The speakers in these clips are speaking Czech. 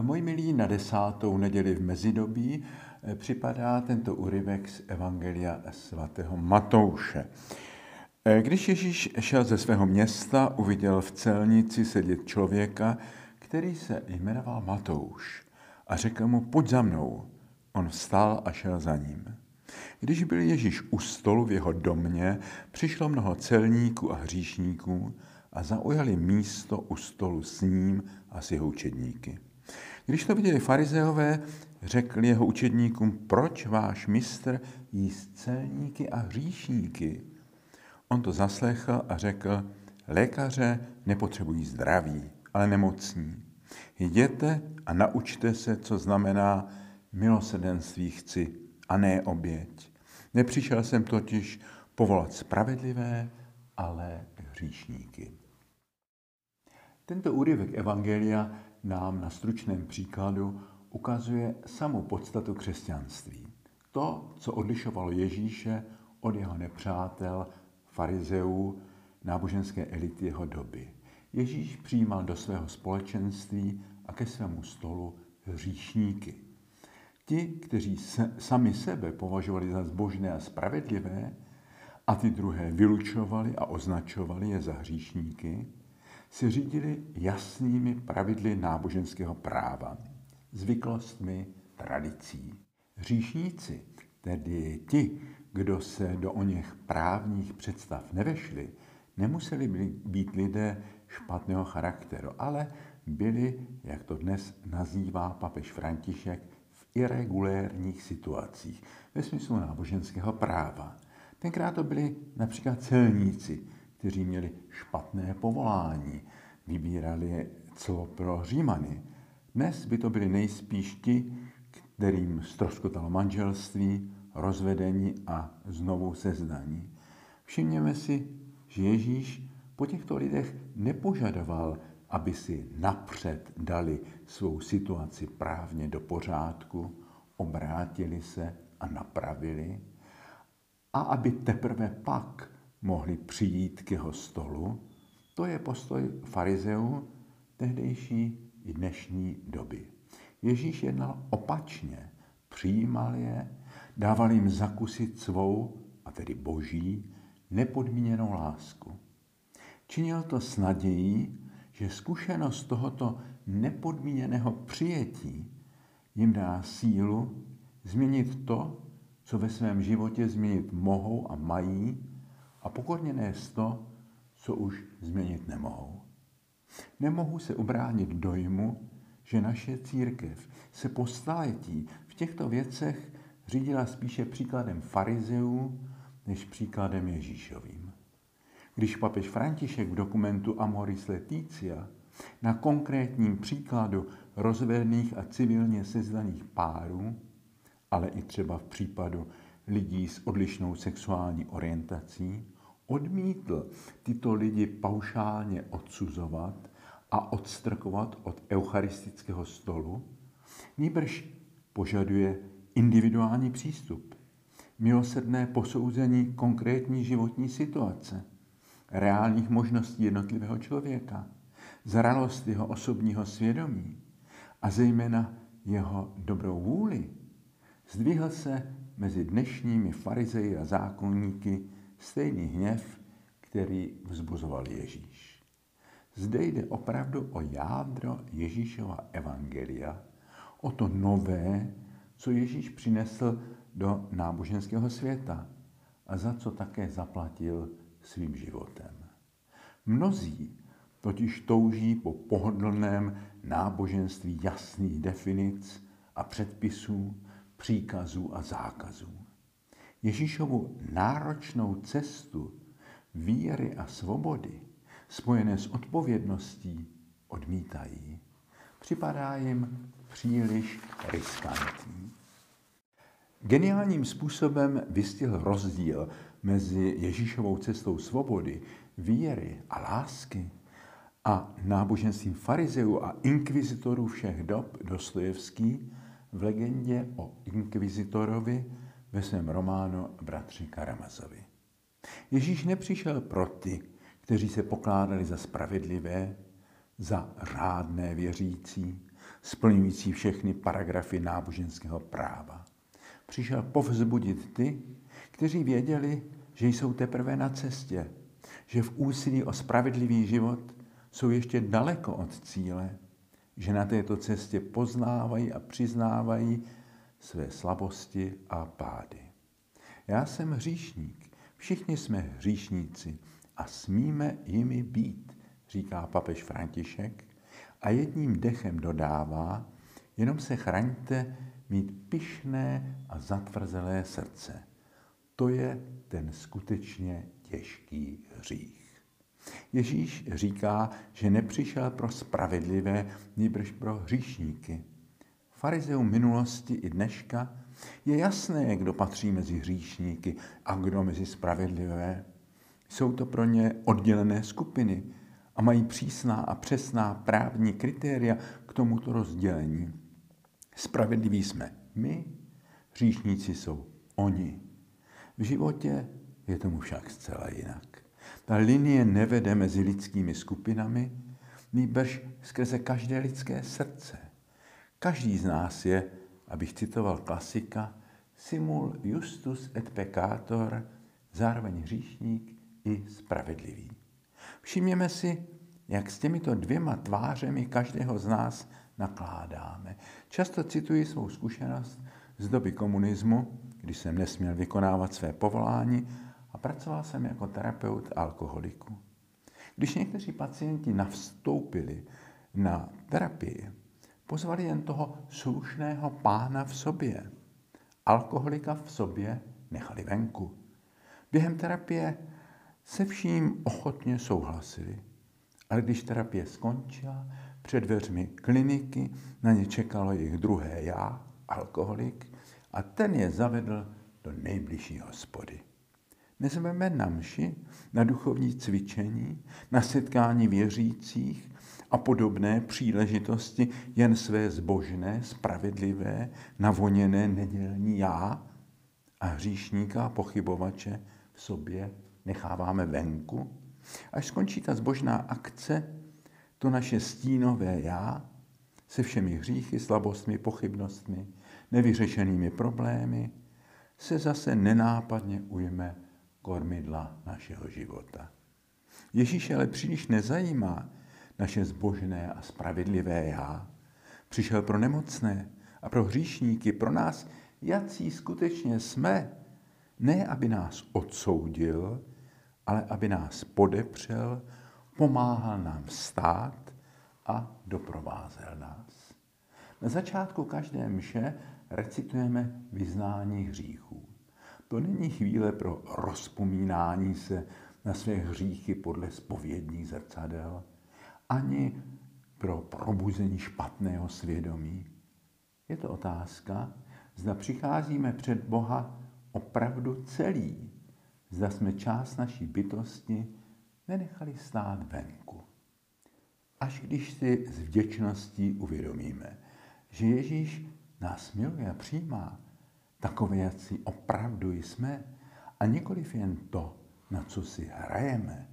Moji milí, na desátou neděli v mezidobí eh, připadá tento úryvek z Evangelia svatého Matouše. Eh, když Ježíš šel ze svého města, uviděl v celnici sedět člověka, který se jmenoval Matouš a řekl mu, pojď za mnou. On vstal a šel za ním. Když byl Ježíš u stolu v jeho domě, přišlo mnoho celníků a hříšníků a zaujali místo u stolu s ním a s jeho učedníky. Když to viděli farizeové, řekli jeho učedníkům, proč váš mistr jí celníky a hříšníky? On to zaslechl a řekl, lékaře nepotřebují zdraví, ale nemocní. Jděte a naučte se, co znamená milosedenství chci a ne oběť. Nepřišel jsem totiž povolat spravedlivé, ale hříšníky. Tento úryvek Evangelia nám na stručném příkladu ukazuje samou podstatu křesťanství. To, co odlišovalo Ježíše od jeho nepřátel, farizeů, náboženské elity jeho doby. Ježíš přijímal do svého společenství a ke svému stolu hříšníky. Ti, kteří se, sami sebe považovali za zbožné a spravedlivé a ty druhé vylučovali a označovali je za hříšníky, se řídili jasnými pravidly náboženského práva, zvyklostmi, tradicí. Hříšníci, tedy ti, kdo se do o něch právních představ nevešli, nemuseli být lidé špatného charakteru, ale byli, jak to dnes nazývá papež František, v irregulérních situacích, ve smyslu náboženského práva. Tenkrát to byli například celníci, kteří měli špatné povolání, vybírali clo pro Římany. Dnes by to byli nejspíš ti, kterým stroskotalo manželství, rozvedení a znovu sezdání. Všimněme si, že Ježíš po těchto lidech nepožadoval, aby si napřed dali svou situaci právně do pořádku, obrátili se a napravili, a aby teprve pak mohli přijít k jeho stolu, to je postoj farizeů tehdejší i dnešní doby. Ježíš jednal opačně, přijímal je, dával jim zakusit svou, a tedy boží, nepodmíněnou lásku. Činil to s nadějí, že zkušenost tohoto nepodmíněného přijetí jim dá sílu změnit to, co ve svém životě změnit mohou a mají, a pokorně nést to, co už změnit nemohou. Nemohu se ubránit dojmu, že naše církev se po staletí v těchto věcech řídila spíše příkladem farizeů než příkladem Ježíšovým. Když papež František v dokumentu Amoris Leticia na konkrétním příkladu rozvedených a civilně sezdaných párů, ale i třeba v případu lidí s odlišnou sexuální orientací, odmítl tyto lidi paušálně odsuzovat a odstrkovat od eucharistického stolu, nýbrž požaduje individuální přístup, milosrdné posouzení konkrétní životní situace, reálních možností jednotlivého člověka, zralost jeho osobního svědomí a zejména jeho dobrou vůli, zdvihl se mezi dnešními farizeji a zákonníky stejný hněv, který vzbuzoval Ježíš. Zde jde opravdu o jádro Ježíšova evangelia, o to nové, co Ježíš přinesl do náboženského světa a za co také zaplatil svým životem. Mnozí totiž touží po pohodlném náboženství jasných definic a předpisů, příkazů a zákazů. Ježíšovu náročnou cestu víry a svobody spojené s odpovědností odmítají. Připadá jim příliš riskantní. Geniálním způsobem vystihl rozdíl mezi Ježíšovou cestou svobody, víry a lásky a náboženstvím farizeů a inkvizitorů všech dob Dostojevský v legendě o inkvizitorovi ve svém románu Bratři Karamazovi. Ježíš nepřišel pro ty, kteří se pokládali za spravedlivé, za řádné věřící, splňující všechny paragrafy náboženského práva. Přišel povzbudit ty, kteří věděli, že jsou teprve na cestě, že v úsilí o spravedlivý život jsou ještě daleko od cíle, že na této cestě poznávají a přiznávají své slabosti a pády. Já jsem hříšník, všichni jsme hříšníci a smíme jimi být, říká papež František a jedním dechem dodává, jenom se chraňte mít pyšné a zatvrzelé srdce. To je ten skutečně těžký hřích. Ježíš říká, že nepřišel pro spravedlivé, nýbrž pro hříšníky. Farizeum minulosti i dneška je jasné, kdo patří mezi hříšníky a kdo mezi spravedlivé. Jsou to pro ně oddělené skupiny a mají přísná a přesná právní kritéria k tomuto rozdělení. Spravedliví jsme my, hříšníci jsou oni. V životě je tomu však zcela jinak. Ta linie nevede mezi lidskými skupinami, nýbrž skrze každé lidské srdce. Každý z nás je, abych citoval klasika, simul justus et peccator, zároveň hříšník i spravedlivý. Všimněme si, jak s těmito dvěma tvářemi každého z nás nakládáme. Často cituji svou zkušenost z doby komunismu, kdy jsem nesměl vykonávat své povolání a pracoval jsem jako terapeut alkoholiku. Když někteří pacienti navstoupili na terapii, pozvali jen toho slušného pána v sobě. Alkoholika v sobě nechali venku. Během terapie se vším ochotně souhlasili. Ale když terapie skončila, před dveřmi kliniky na ně čekalo jejich druhé já, alkoholik, a ten je zavedl do nejbližší hospody. Nezveme na mši, na duchovní cvičení, na setkání věřících a podobné příležitosti jen své zbožné, spravedlivé, navoněné nedělní já a hříšníka a pochybovače v sobě necháváme venku. Až skončí ta zbožná akce, to naše stínové já se všemi hříchy, slabostmi, pochybnostmi, nevyřešenými problémy, se zase nenápadně ujme kormidla našeho života. Ježíš ale příliš nezajímá naše zbožné a spravedlivé já. Přišel pro nemocné a pro hříšníky, pro nás, jací skutečně jsme, ne aby nás odsoudil, ale aby nás podepřel, pomáhal nám stát a doprovázel nás. Na začátku každé mše recitujeme vyznání hříchů. To není chvíle pro rozpomínání se na své hříchy podle spovědních zrcadel, ani pro probuzení špatného svědomí. Je to otázka, zda přicházíme před Boha opravdu celý, zda jsme část naší bytosti nenechali stát venku. Až když si s vděčností uvědomíme, že Ježíš nás miluje a přijímá, takové, jak si opravdu jsme, a nikoliv jen to, na co si hrajeme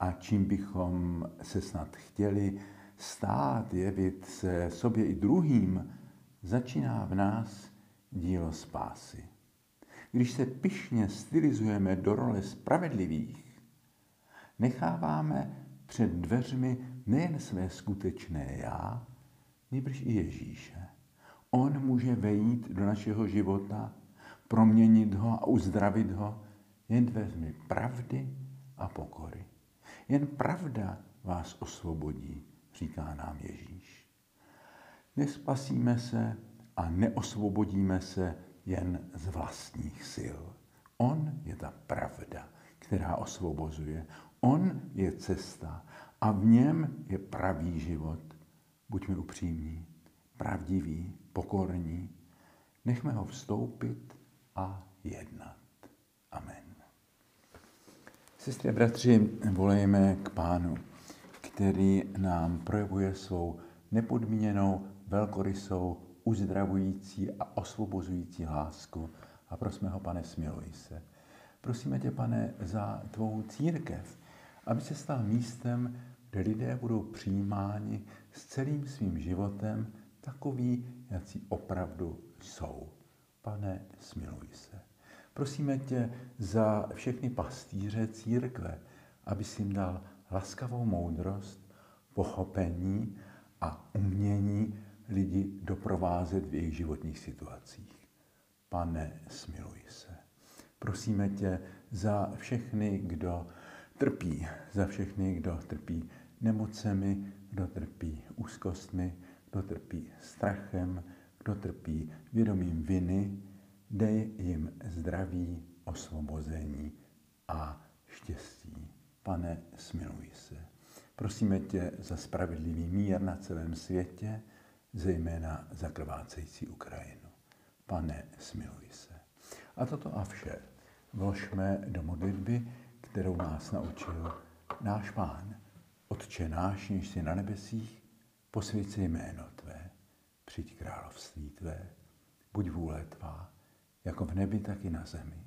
a čím bychom se snad chtěli stát, jevit se sobě i druhým, začíná v nás dílo spásy. Když se pyšně stylizujeme do role spravedlivých, necháváme před dveřmi nejen své skutečné já, nýbrž i Ježíše. On může vejít do našeho života, proměnit ho a uzdravit ho jen dveřmi pravdy a pokory. Jen pravda vás osvobodí, říká nám Ježíš. Nespasíme se a neosvobodíme se jen z vlastních sil. On je ta pravda, která osvobozuje. On je cesta a v něm je pravý život. Buďme upřímní, pravdiví, pokorní. Nechme ho vstoupit a jednat. Amen. Sestry a bratři, volejme k Pánu, který nám projevuje svou nepodmíněnou, velkorysou, uzdravující a osvobozující lásku. A prosme ho, pane, smiluj se. Prosíme tě, pane, za tvou církev, aby se stal místem, kde lidé budou přijímáni s celým svým životem takový, jací opravdu jsou. Pane, smiluj se. Prosíme tě za všechny pastýře církve, aby si jim dal laskavou moudrost, pochopení a umění lidi doprovázet v jejich životních situacích. Pane, smiluj se. Prosíme tě za všechny, kdo trpí, za všechny, kdo trpí nemocemi, kdo trpí úzkostmi, kdo trpí strachem, kdo trpí vědomím viny, dej jim zdraví, osvobození a štěstí. Pane, smiluj se. Prosíme tě za spravedlivý mír na celém světě, zejména za krvácející Ukrajinu. Pane, smiluj se. A toto a vše vložme do modlitby, kterou nás naučil náš Pán. Otče náš, níž jsi na nebesích, posvěď si jméno Tvé, přijď království Tvé, buď vůle Tvá, jako v nebi, tak i na zemi.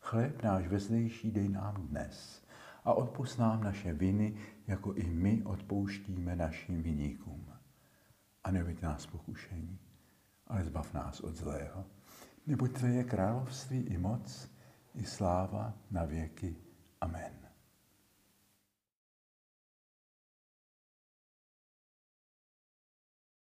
Chléb náš vezdejší dej nám dnes a odpust nám naše viny, jako i my odpouštíme našim viníkům. A neveď nás pokušení, ale zbav nás od zlého. Neboť Tvé je království i moc, i sláva na věky.